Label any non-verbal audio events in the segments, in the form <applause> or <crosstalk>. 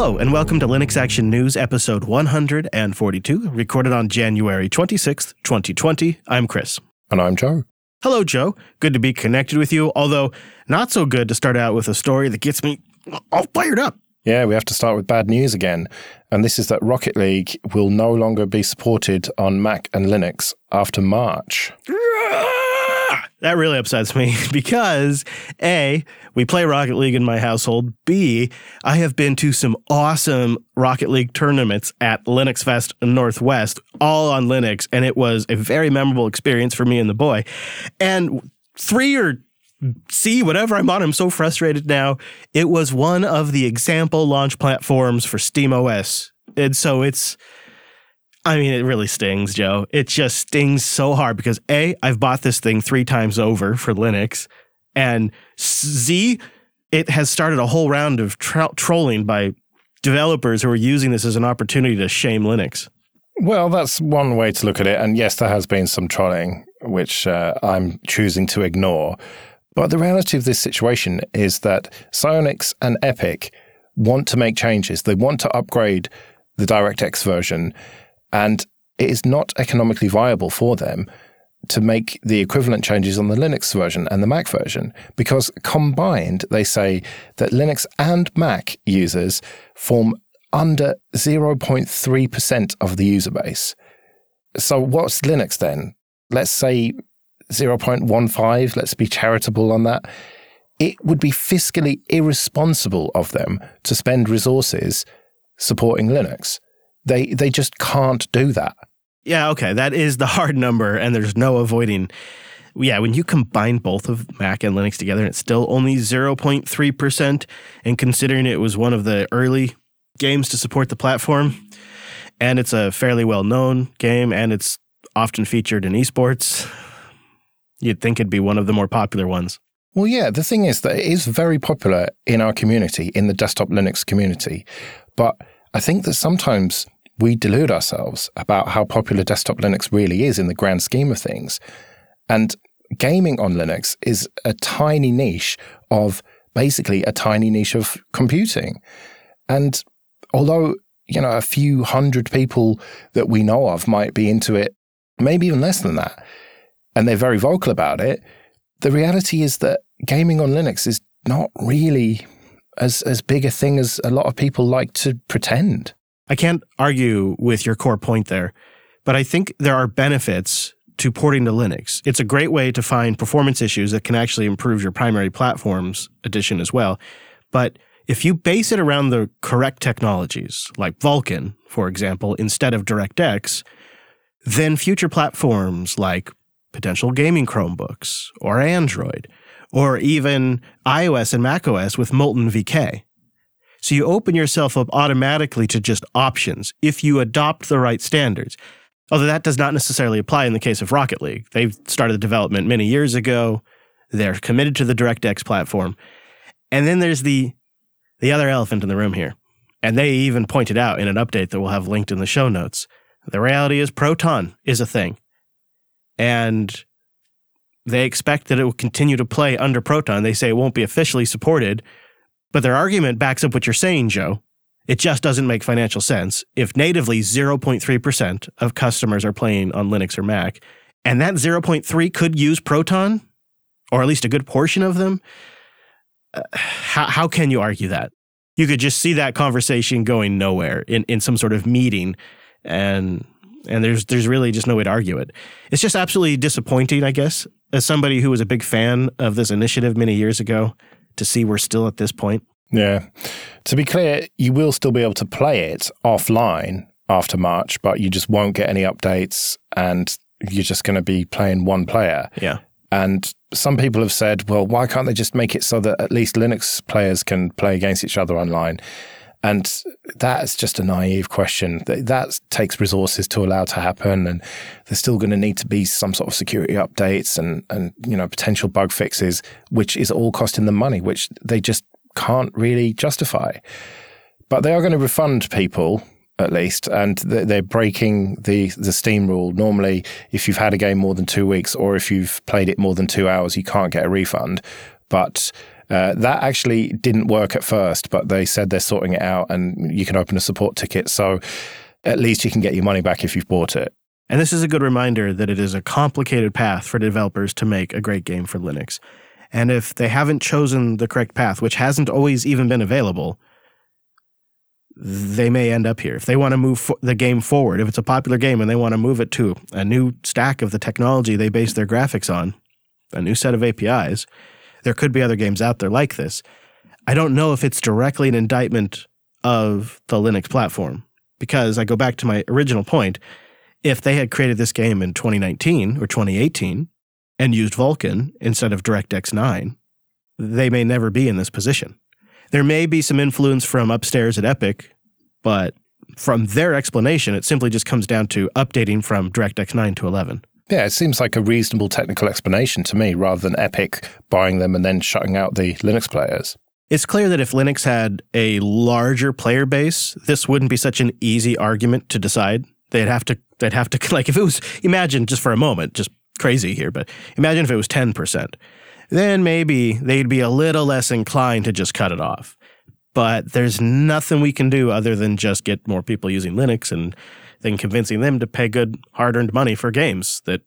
Hello, and welcome to Linux Action News, episode 142, recorded on January 26th, 2020. I'm Chris. And I'm Joe. Hello, Joe. Good to be connected with you, although not so good to start out with a story that gets me all fired up. Yeah, we have to start with bad news again. And this is that Rocket League will no longer be supported on Mac and Linux after March. That really upsets me <laughs> because A, we play Rocket League in my household. B, I have been to some awesome Rocket League tournaments at Linux Fest Northwest, all on Linux, and it was a very memorable experience for me and the boy. And three or C, whatever I'm on, I'm so frustrated now. It was one of the example launch platforms for SteamOS. And so it's I mean, it really stings, Joe. It just stings so hard because A, I've bought this thing three times over for Linux, and Z, it has started a whole round of trolling by developers who are using this as an opportunity to shame Linux. Well, that's one way to look at it. And yes, there has been some trolling, which uh, I'm choosing to ignore. But the reality of this situation is that Psyonix and Epic want to make changes. They want to upgrade the DirectX version and it is not economically viable for them to make the equivalent changes on the Linux version and the Mac version because combined, they say that Linux and Mac users form under 0.3% of the user base. So, what's Linux then? Let's say 0.15, let's be charitable on that. It would be fiscally irresponsible of them to spend resources supporting Linux. They they just can't do that. Yeah, okay, that is the <laughs> hard number, and there's no avoiding. Yeah, when you combine both of Mac and Linux together, it's still only 0.3%. And considering it was one of the early games to support the platform, and it's a fairly well known game, and it's often featured in esports, you'd think it'd be one of the more popular ones. Well, yeah, the thing is that it is very popular in our community, in the desktop Linux community. But I think that sometimes we delude ourselves about how popular desktop Linux really is in the grand scheme of things. And gaming on Linux is a tiny niche of basically a tiny niche of computing. And although, you know, a few hundred people that we know of might be into it, maybe even less than that, and they're very vocal about it, the reality is that gaming on Linux is not really as, as big a thing as a lot of people like to pretend. I can't argue with your core point there, but I think there are benefits to porting to Linux. It's a great way to find performance issues that can actually improve your primary platform's edition as well. But if you base it around the correct technologies, like Vulkan, for example, instead of DirectX, then future platforms like potential gaming Chromebooks or Android or even iOS and macOS with Molten VK so you open yourself up automatically to just options if you adopt the right standards. Although that does not necessarily apply in the case of Rocket League. They've started development many years ago. They're committed to the DirectX platform. And then there's the the other elephant in the room here. And they even pointed out in an update that we'll have linked in the show notes. The reality is Proton is a thing. And they expect that it will continue to play under Proton. They say it won't be officially supported but their argument backs up what you're saying, Joe. It just doesn't make financial sense if natively 0.3% of customers are playing on Linux or Mac, and that 0.3 could use Proton, or at least a good portion of them. Uh, how, how can you argue that? You could just see that conversation going nowhere in, in some sort of meeting, and and there's there's really just no way to argue it. It's just absolutely disappointing, I guess, as somebody who was a big fan of this initiative many years ago to see we're still at this point. Yeah. To be clear, you will still be able to play it offline after March, but you just won't get any updates and you're just going to be playing one player. Yeah. And some people have said, well, why can't they just make it so that at least Linux players can play against each other online? And that's just a naive question. That takes resources to allow to happen, and there's still going to need to be some sort of security updates and and you know potential bug fixes, which is all costing them money, which they just can't really justify. But they are going to refund people at least, and they're breaking the the Steam rule. Normally, if you've had a game more than two weeks, or if you've played it more than two hours, you can't get a refund. But Uh, that actually didn't work at first, but they said they're sorting it out and you can open a support ticket. So at least you can get your money back if you've bought it. And this is a good reminder that it is a complicated path for developers to make a great game for Linux. And if they haven't chosen the correct path, which hasn't always even been available, they may end up here. If they want to move the game forward, if it's a popular game and they want to move it to a new stack of the technology they base their graphics on, a new set of APIs, there could be other games out there like this. I don't know if it's directly an indictment of the Linux platform because I go back to my original point. If they had created this game in 2019 or 2018 and used Vulkan instead of DirectX 9, they may never be in this position. There may be some influence from upstairs at Epic, but from their explanation, it simply just comes down to updating from DirectX 9 to 11. Yeah, it seems like a reasonable technical explanation to me rather than Epic buying them and then shutting out the Linux players. It's clear that if Linux had a larger player base, this wouldn't be such an easy argument to decide. They'd have to they'd have to <laughs> like if it was imagine just for a moment, just crazy here, but imagine if it was 10%. Then maybe they'd be a little less inclined to just cut it off. But there's nothing we can do other than just get more people using Linux and then convincing them to pay good hard earned money for games that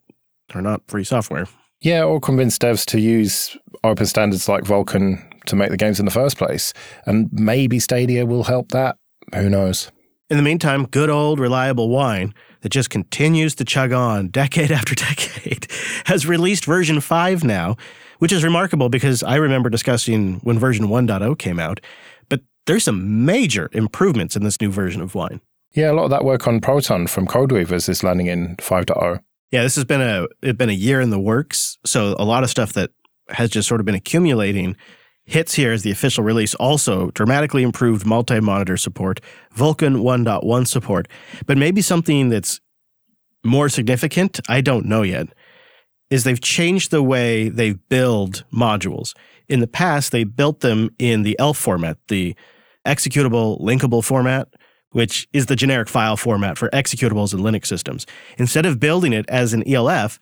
are not free software. Yeah, or convince devs to use open standards like Vulkan to make the games in the first place. And maybe Stadia will help that. Who knows? In the meantime, good old reliable wine that just continues to chug on decade <laughs> after decade has released version 5 now, which is remarkable because I remember discussing when version 1.0 came out. But there's some major improvements in this new version of Wine. Yeah, a lot of that work on Proton from Codeweavers is landing in 5.0. Yeah, this has been a it's been a year in the works, so a lot of stuff that has just sort of been accumulating hits here as the official release. Also, dramatically improved multi-monitor support, Vulkan 1.1 support, but maybe something that's more significant, I don't know yet, is they've changed the way they build modules. In the past, they built them in the ELF format, the executable linkable format, which is the generic file format for executables in Linux systems. Instead of building it as an ELF,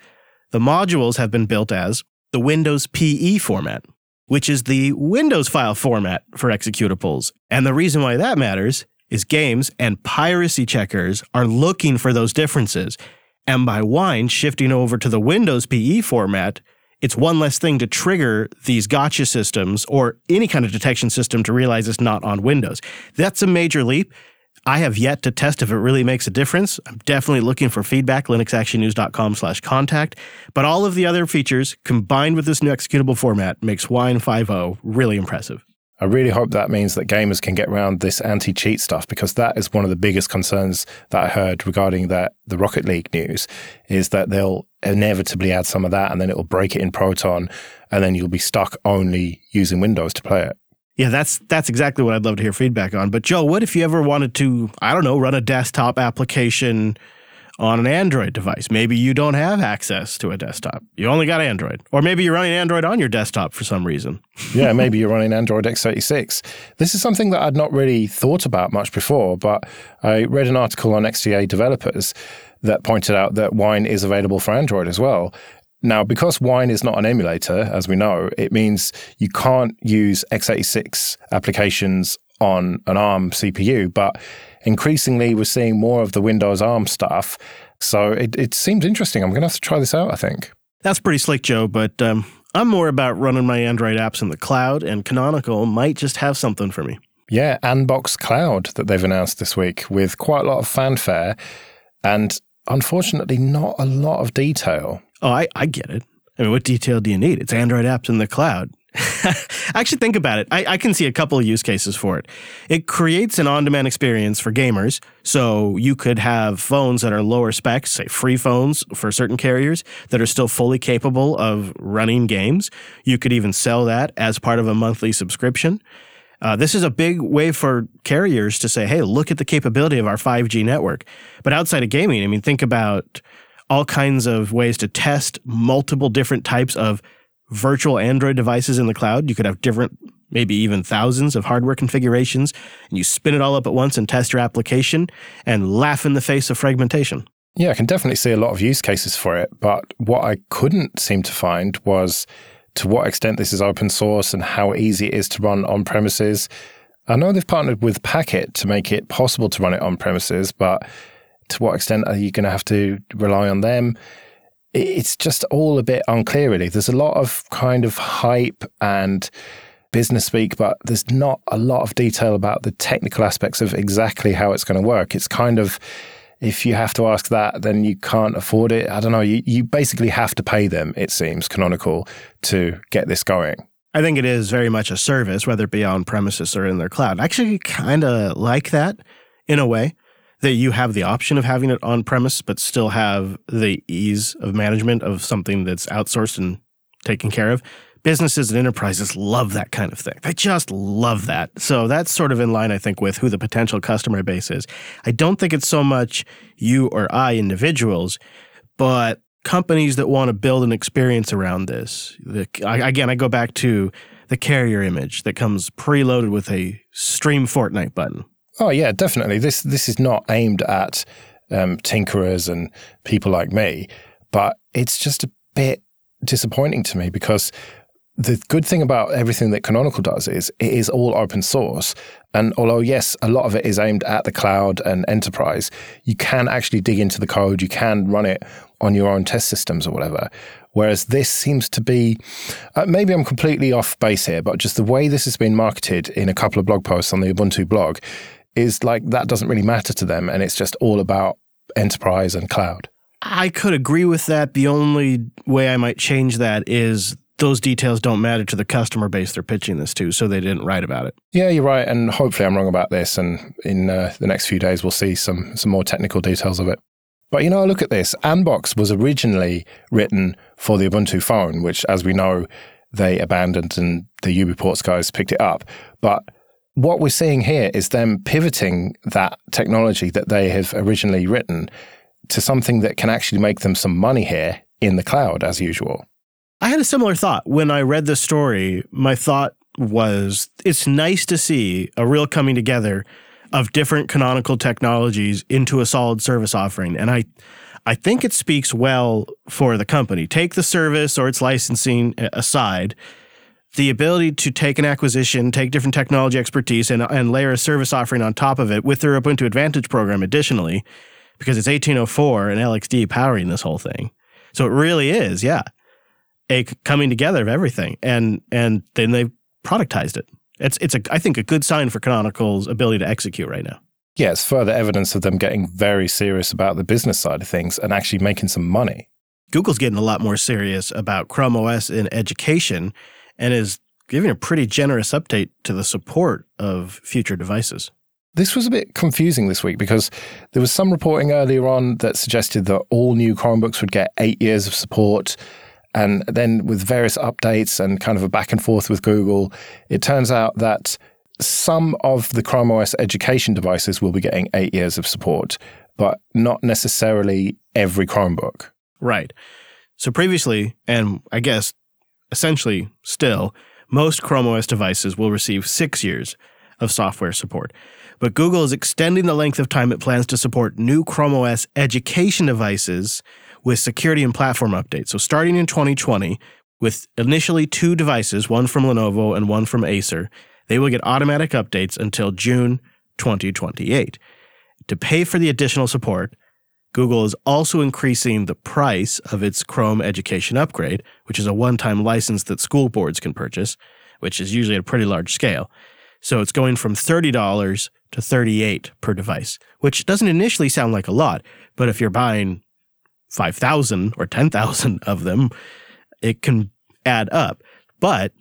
the modules have been built as the Windows PE format, which is the Windows file format for executables. And the reason why that matters is games and piracy checkers are looking for those differences. And by Wine shifting over to the Windows PE format, it's one less thing to trigger these gotcha systems or any kind of detection system to realize it's not on Windows. That's a major leap. I have yet to test if it really makes a difference. I'm definitely looking for feedback, linuxactionnews.com slash contact. But all of the other features combined with this new executable format makes Wine 5.0 really impressive. I really hope that means that gamers can get around this anti-cheat stuff because that is one of the biggest concerns that I heard regarding that the Rocket League news is that they'll inevitably add some of that and then it'll break it in Proton and then you'll be stuck only using Windows to play it. Yeah, that's that's exactly what I'd love to hear feedback on. But Joe, what if you ever wanted to, I don't know, run a desktop application on an Android device? Maybe you don't have access to a desktop. You only got Android. Or maybe you're running Android on your desktop for some reason. <laughs> yeah, maybe you're running Android x86. This is something that I'd not really thought about much before, but I read an article on XDA developers that pointed out that Wine is available for Android as well. Now, because Wine is not an emulator, as we know, it means you can't use x86 applications on an ARM CPU, but increasingly we're seeing more of the Windows ARM stuff. So it, it seems interesting. I'm going to have to try this out, I think. That's pretty slick, Joe, but um, I'm more about running my Android apps in the cloud, and Canonical might just have something for me. Yeah, Anbox Cloud that they've announced this week with quite a lot of fanfare and unfortunately not a lot of detail. Oh, I, I get it. I mean, what detail do you need? It's Android apps in the cloud. <laughs> Actually, think about it. I, I, can see a couple of use cases for it. It creates an on demand experience for gamers. So you could have phones that are lower specs, say free phones for certain carriers that are still fully capable of running games. You could even sell that as part of a monthly subscription. Uh, this is a big way for carriers to say, hey, look at the capability of our 5G network. But outside of gaming, I mean, think about all kinds of ways to test multiple different types of virtual Android devices in the cloud. You could have different, maybe even thousands of hardware configurations, and you spin it all up at once and test your application and laugh in the face of fragmentation. Yeah, I can definitely see a lot of use cases for it. But what I couldn't seem to find was to what extent this is open source and how easy it is to run on premises. I know they've partnered with Packet to make it possible to run it on premises, but to what extent are you going to have to rely on them? It's just all a bit unclear, really. There's a lot of kind of hype and business speak, but there's not a lot of detail about the technical aspects of exactly how it's going to work. It's kind of, if you have to ask that, then you can't afford it. I don't know. You, you basically have to pay them, it seems, Canonical, to get this going. I think it is very much a service, whether it be on premises or in their cloud. I actually kind of like that in a way that you have the option of having it on premise, but still have the ease of management of something that's outsourced and taken care of. Businesses and enterprises love that kind of thing. They just love that. So that's sort of in line, I think, with who the potential customer base is. I don't think it's so much you or I individuals, but companies that want to build an experience around this. The, I, again, I go back to the carrier image that comes preloaded with a stream Fortnite button. Oh yeah, definitely. This this is not aimed at um, tinkerers and people like me, but it's just a bit disappointing to me because the good thing about everything that Canonical does is it is all open source. And although, yes, a lot of it is aimed at the cloud and enterprise, you can actually dig into the code, you can run it on your own test systems or whatever. Whereas this seems to be, uh, maybe I'm completely off base here, but just the way this has been marketed in a couple of blog posts on the Ubuntu blog is like that doesn't really matter to them. And it's just all about enterprise and cloud. I could agree with that. The only way I might change that is those details don't matter to the customer base they're pitching this to, so they didn't write about it. Yeah, you're right, and hopefully I'm wrong about this. And in uh, the next few days, we'll see some some more technical details of it. But you know, look at this. Anbox was originally written for the Ubuntu phone, which, as we know, they abandoned, and the UBports guys picked it up. But what we're seeing here is them pivoting that technology that they have originally written to something that can actually make them some money here in the cloud, as usual. I had a similar thought when I read the story. My thought was it's nice to see a real coming together of different canonical technologies into a solid service offering. And I I think it speaks well for the company. Take the service or its licensing uh, aside, the ability to take an acquisition, take different technology expertise, and, and layer a service offering on top of it with their Ubuntu Advantage program additionally, because it's 1804 and LXD powering this whole thing. So it really is, yeah, a coming together of everything. And and then they productized it. It's it's a I think a good sign for Canonical's ability to execute right now. Yeah, it's further evidence of them getting very serious about the business side of things and actually making some money. Google's getting a lot more serious about Chrome OS in education and is giving a pretty generous update to the support of future devices. This was a bit confusing this week because there was some reporting earlier on that suggested that all new Chromebooks would get eight years of support. And then with various updates and kind of a back and forth with Google, it turns out that some of the Chrome OS education devices will be getting eight years of support, but not necessarily every Chromebook. Right. So previously, and I guess essentially still, most Chrome OS devices will receive six years of software support. But Google is extending the length of time it plans to support new Chrome OS education devices with security and platform updates. So, starting in 2020, with initially two devices, one from Lenovo and one from Acer, they will get automatic updates until June 2028. To pay for the additional support, Google is also increasing the price of its Chrome Education Upgrade, which is a one time license that school boards can purchase, which is usually at a pretty large scale. So it's going from $30 to $38 per device, which doesn't initially sound like a lot, but if you're buying 5,000 or 10,000 <laughs> of them, it can add up. But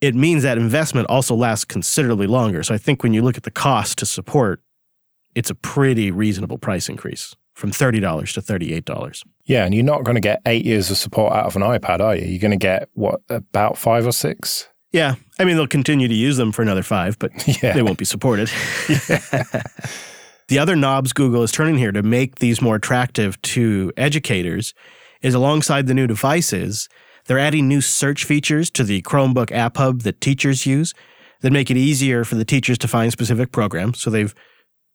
it means that investment also lasts considerably longer. So I think when you look at the cost to support it's a pretty reasonable price increase from $30 to $38. Yeah, and you're not going to get eight years of support out of an iPad, are you? You're going to get, what, about five or six? Yeah. I mean, they'll continue to use them for another five, but <laughs> yeah. they won't be supported. <laughs> <laughs> the other knobs Google is turning here to make these more attractive to educators is alongside the new devices, they're adding new search features to the Chromebook App Hub that teachers use that make it easier for the teachers to find specific programs. So they've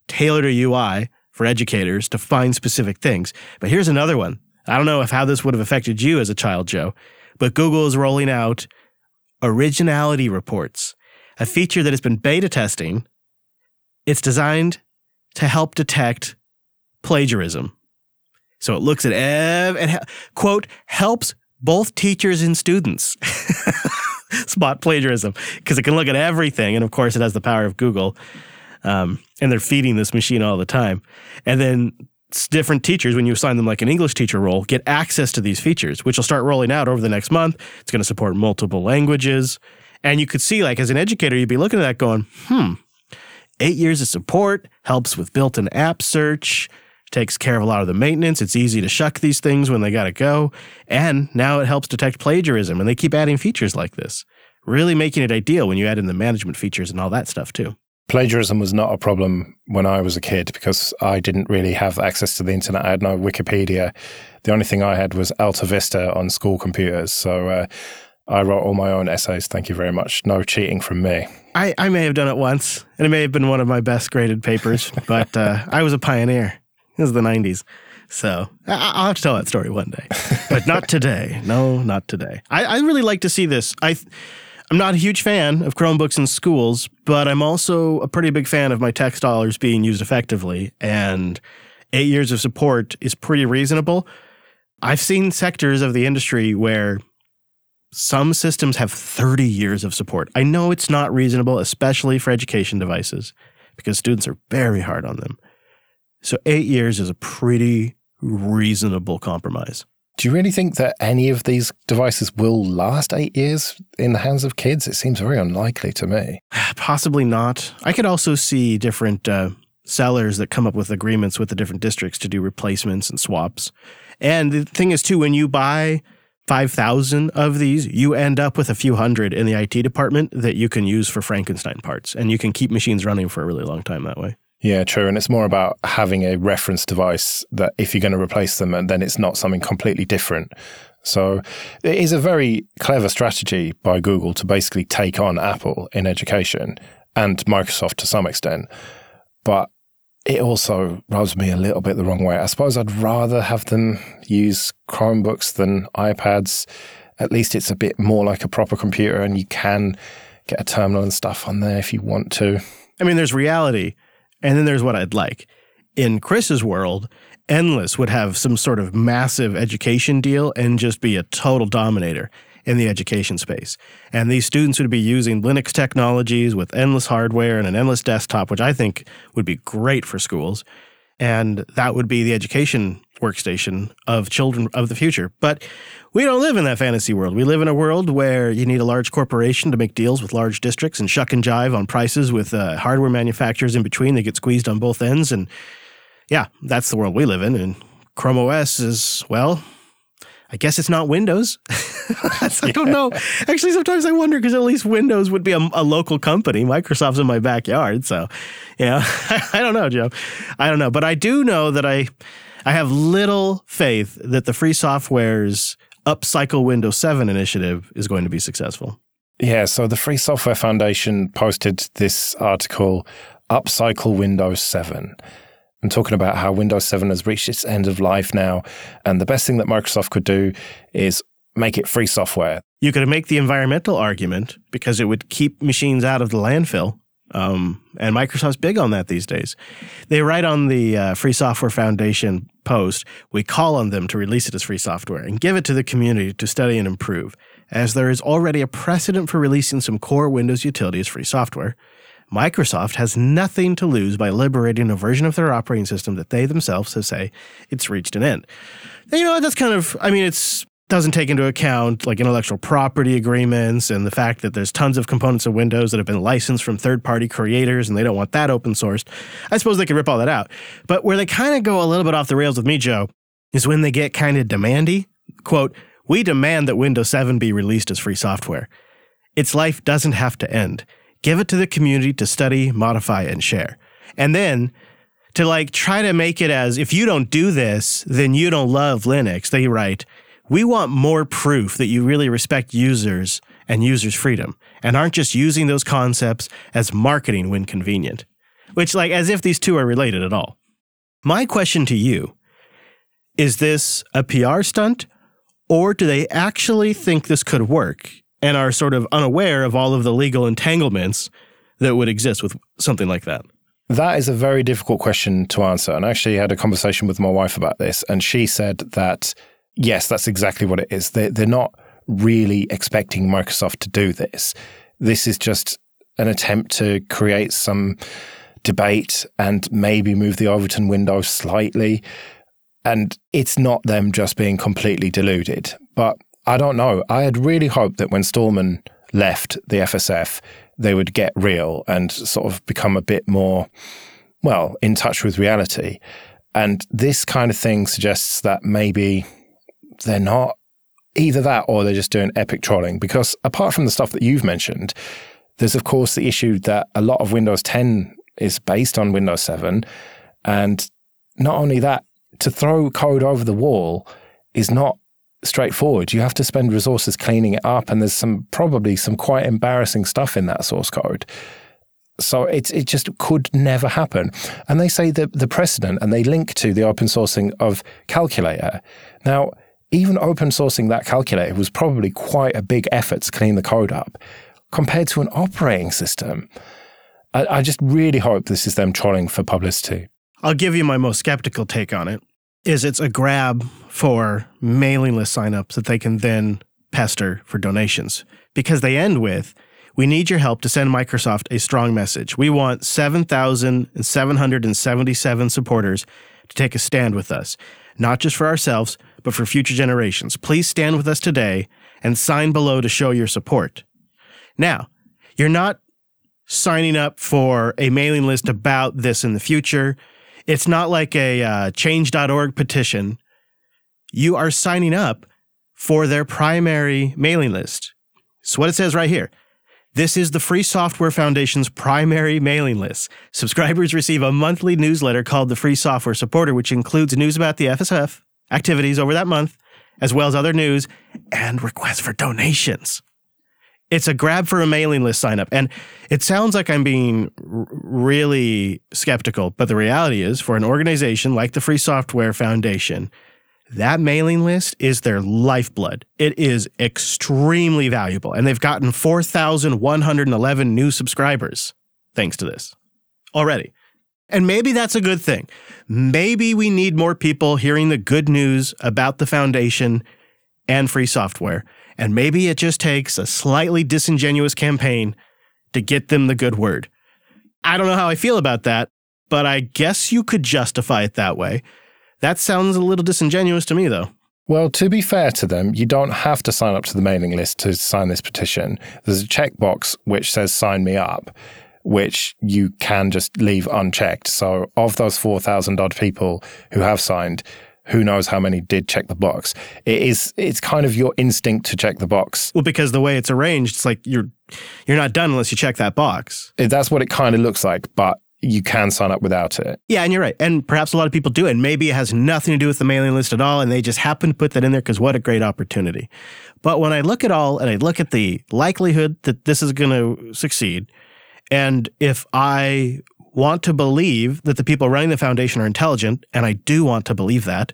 tailored a UI for educators to find specific things. But here's another one. I don't know if how this would have affected you as a child, Joe, but Google is rolling out originality reports, a feature that has been beta testing. It's designed to help detect plagiarism. So it looks at ev and quote helps both teachers and students <laughs> spot plagiarism because it can look at everything, and of course it has the power of Google. Um, and they're feeding this machine all the time, and then different teachers, when you assign them like an English teacher role, get access to these features, which will start rolling out over the next month. It's going to support multiple languages. And you could see, like, as an educator, you'd be looking at that going, hmm, eight years of support helps with built in app search, takes care of a lot of the maintenance. It's easy to shuck these things when they got to go. And now it helps detect plagiarism. And they keep adding features like this, really making it ideal when you add in the management features and all that stuff, too. Plagiarism was not a problem when I was a kid because I didn't really have access to the internet. I had no Wikipedia. The only thing I had was Alta Vista on school computers. So uh, I wrote all my own essays. Thank you very much. No cheating from me. I, I may have done it once, and it may have been one of my best graded papers, <laughs> but uh, I was a pioneer. It was the 90s. So I- will have to tell that story one day, but not today. No, not today. I, I really like to see this. I. I'm not a huge fan of Chromebooks in schools, but I'm also a pretty big fan of my tax dollars being used effectively. And eight years of support is pretty reasonable. I've seen sectors of the industry where some systems have 30 years of support. I know it's not reasonable, especially for education devices, because students are very hard on them. So, eight years is a pretty reasonable compromise. Do you really think that any of these devices will last eight years in the hands of kids? It seems very unlikely to me. <sighs> Possibly not. I could also see different uh, sellers that come up with agreements with the different districts to do replacements and swaps. And the thing is, too, when you buy 5,000 of these, you end up with a few hundred in the IT department that you can use for Frankenstein parts. And you can keep machines running for a really long time that way. Yeah, true. And it's more about having a reference device that if you're going to replace them, and then it's not something completely different. So it is a very clever strategy by Google to basically take on Apple in education and Microsoft to some extent. But it also rubs me a little bit the wrong way. I suppose I'd rather have them use Chromebooks than iPads. At least it's a bit more like a proper computer and you can get a terminal and stuff on there if you want to. I mean, there's reality and then there's what I'd like. In Chris's world, Endless would have some sort of massive education deal and just be a total dominator in the education space. And these students would be using Linux technologies with endless hardware and an endless desktop, which I think would be great for schools. And that would be the education workstation of children of the future. But we don't live in that fantasy world. We live in a world where you need a large corporation to make deals with large districts and shuck and jive on prices with uh, hardware manufacturers in between. They get squeezed on both ends. And yeah, that's the world we live in. And Chrome OS is, well, I guess it's not Windows. <laughs> I don't know. Actually, sometimes I wonder because at least Windows would be a, a, local company. Microsoft's in my backyard, so yeah, <laughs> I don't know, Joe. I don't know, but I do know that I I have little faith that the free software's upcycle Windows 7 initiative is going to be successful. Yeah, so the Free Software Foundation posted this article, Upcycle Windows 7. I'm talking about how Windows 7 has reached its end of life now. And the best thing that Microsoft could do is make it free software. You could make the environmental argument because it would keep machines out of the landfill um, and Microsoft's big on that these days. They write on the uh, Free Software Foundation post, we call on them to release it as free software and give it to the community to study and improve, as there is already a precedent for releasing some core Windows utilities free software. Microsoft has nothing to lose by liberating a version of their operating system that they themselves have say it's reached an end. And you know, that's kind of, I mean, it's doesn't take into account like intellectual property agreements and the fact that there's tons of components of Windows that have been licensed from third party creators and they don't want that open sourced. I suppose they could rip all that out. But where they kind of go a little bit off the rails with me, Joe, is when they get kind of demandy. Quote, we demand that Windows 7 be released as free software. Its life doesn't have to end. Give it to the community to study, modify, and share. And then to like try to make it as if you don't do this, then you don't love Linux, they write, we want more proof that you really respect users and users' freedom and aren't just using those concepts as marketing when convenient. Which, like, as if these two are related at all. My question to you is this a PR stunt Or do they actually think this could work and are sort of unaware of all of the legal entanglements that would exist with something like that? That is a very difficult question to answer. And I actually had a conversation with my wife about this, and she said that, yes, that's exactly what it is. They, they're not really expecting Microsoft to do this. This is just an attempt to create some debate and maybe move the Overton window slightly. And it's not them just being completely deluded. But I don't know. I had really hoped that when Stallman left the FSF, they would get real and sort of become a bit more, well, in touch with reality. And this kind of thing suggests that maybe they're not either that or they're just doing epic trolling. Because apart from the stuff that you've mentioned, there's of course the issue that a lot of Windows 10 is based on Windows 7. And not only that, to throw code over the wall is not straightforward. You have to spend resources cleaning it up, and there's some probably some quite embarrassing stuff in that source code. So it it just could never happen. And they say that the precedent, and they link to the open sourcing of Calculator. Now, even open sourcing that calculator was probably quite a big effort to clean the code up compared to an operating system. I, I just really hope this is them trolling for publicity. I'll give you my most skeptical take on it. Is it's a grab for mailing list signups that they can then pester for donations because they end with we need your help to send Microsoft a strong message. We want 7,777 supporters to take a stand with us, not just for ourselves, but for future generations. Please stand with us today and sign below to show your support. Now, you're not signing up for a mailing list about this in the future. It's not like a uh, change.org petition. You are signing up for their primary mailing list. It's what it says right here. This is the Free Software Foundation's primary mailing list. Subscribers receive a monthly newsletter called the Free Software Supporter, which includes news about the FSF, activities over that month, as well as other news and requests for donations. It's a grab for a mailing list sign up. And it sounds like I'm being r- really skeptical, but the reality is for an organization like the Free Software Foundation, that mailing list is their lifeblood. It is extremely valuable. And they've gotten 4,111 new subscribers thanks to this already. And maybe that's a good thing. Maybe we need more people hearing the good news about the foundation and free software. And maybe it just takes a slightly disingenuous campaign to get them the good word. I don't know how I feel about that, but I guess you could justify it that way. That sounds a little disingenuous to me, though. Well, to be fair to them, you don't have to sign up to the mailing list to sign this petition. There's a checkbox which says sign me up, which you can just leave unchecked. So, of those 4,000 odd people who have signed, who knows how many did check the box. It is it's kind of your instinct to check the box. Well, because the way it's arranged, it's like you're you're not done unless you check that box. That's what it kind of looks like, but you can sign up without it. Yeah, and you're right. And perhaps a lot of people do. And maybe it has nothing to do with the mailing list at all. And they just happen to put that in there because what a great opportunity. But when I look at all and I look at the likelihood that this is going to succeed, and if I want to believe that the people running the foundation are intelligent, and I do want to believe that,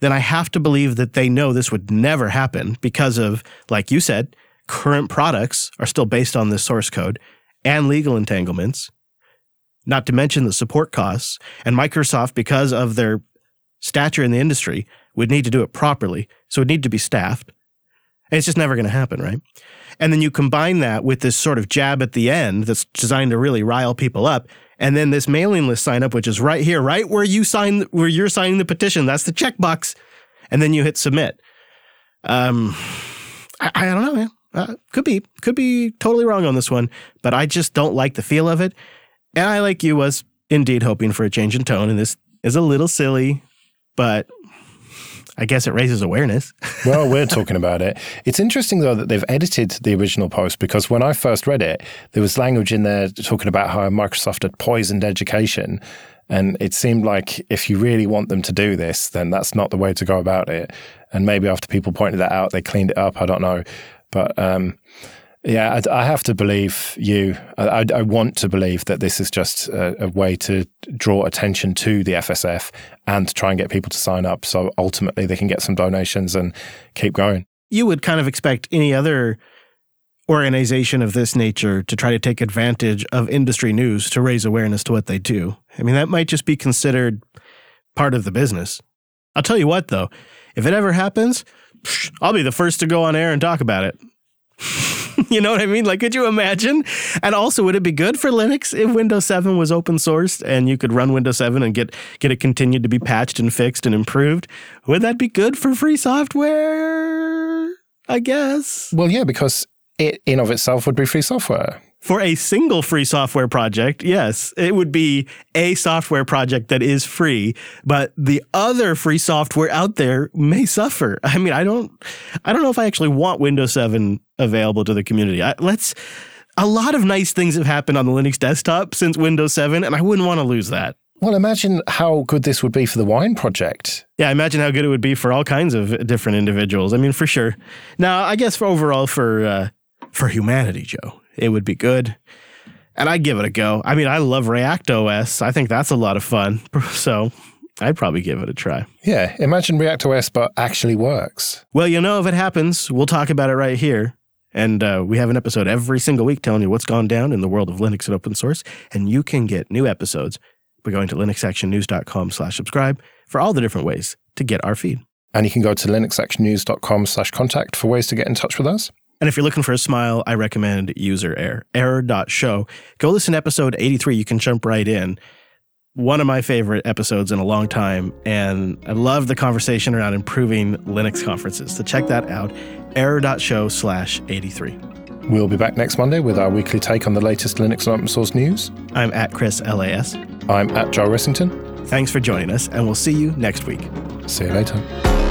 then I have to believe that they know this would never happen because of, like you said, current products are still based on this source code and legal entanglements, not to mention the support costs. And Microsoft, because of their stature in the industry, would need to do it properly. So it would need to be staffed. And it's just never going to happen, right? And then you combine that with this sort of jab at the end that's designed to really rile people up. And then this mailing list sign up, which is right here, right where you sign, where you're signing the petition. That's the checkbox. And then you hit submit. Um, I, I don't know, man. Uh, could be, could be totally wrong on this one, but I just don't like the feel of it. And I, like you, was indeed hoping for a change in tone. And this is a little silly, but I guess it raises awareness. <laughs> well, we're talking about it. It's interesting, though, that they've edited the original post because when I first read it, there was language in there talking about how Microsoft had poisoned education. And it seemed like if you really want them to do this, then that's not the way to go about it. And maybe after people pointed that out, they cleaned it up. I don't know. But um, Yeah, I, I have to believe you. I, I, want to believe that this is just a, a, way to draw attention to the FSF and try and get people to sign up. So ultimately, they can get some donations and keep going. You would kind of expect any other organization of this nature to try to take advantage of industry news to raise awareness to what they do. I mean, that might just be considered part of the business. I'll tell you what, though, if it ever happens, I'll be the first to go on air and talk about it. <laughs> <laughs> you know what I mean? Like, could you imagine? And also, would it be good for Linux if Windows 7 was open sourced and you could run Windows 7 and get, get it continued to be patched and fixed and improved? Would that be good for free software? I guess. Well, yeah, because it in of itself would be free software. For a single free software project, yes, it would be a software project that is free, but the other free software out there may suffer. <laughs> I mean, I don't I don't know if I actually want Windows 7 available to the community. I, let's a lot of nice things have happened on the Linux desktop since Windows 7 and I wouldn't want to lose that. Well, imagine how good this would be for the wine project. Yeah, imagine how good it would be for all kinds of different individuals. I mean, for sure. Now, I guess for overall for uh, for humanity, Joe. It would be good. And I'd give it a go. I mean, I love React OS. I think that's a lot of fun. <laughs> So I'd probably give it a try. Yeah, imagine React OS, but actually works. Well, you know, if it happens, we'll talk about it right here. And uh, we have an episode every single week telling you what's gone down in the world of Linux and open source. And you can get new episodes by going to linuxactionnews.com slash subscribe for all the different ways to get our feed. And you can go to linuxactionnews.com slash contact for ways to get in touch with us. And if you're looking for a smile, I recommend user error, error.show. Go listen to episode 83. You can jump right in. One of my favorite episodes in a long time. And I love the conversation around improving Linux conferences. So check that out, error.show slash 83. We'll be back next Monday with our weekly take on the latest Linux and open source news. I'm at Chris LAS. I'm at Joe Ressington. Thanks for joining us, and we'll see you next week. See you later.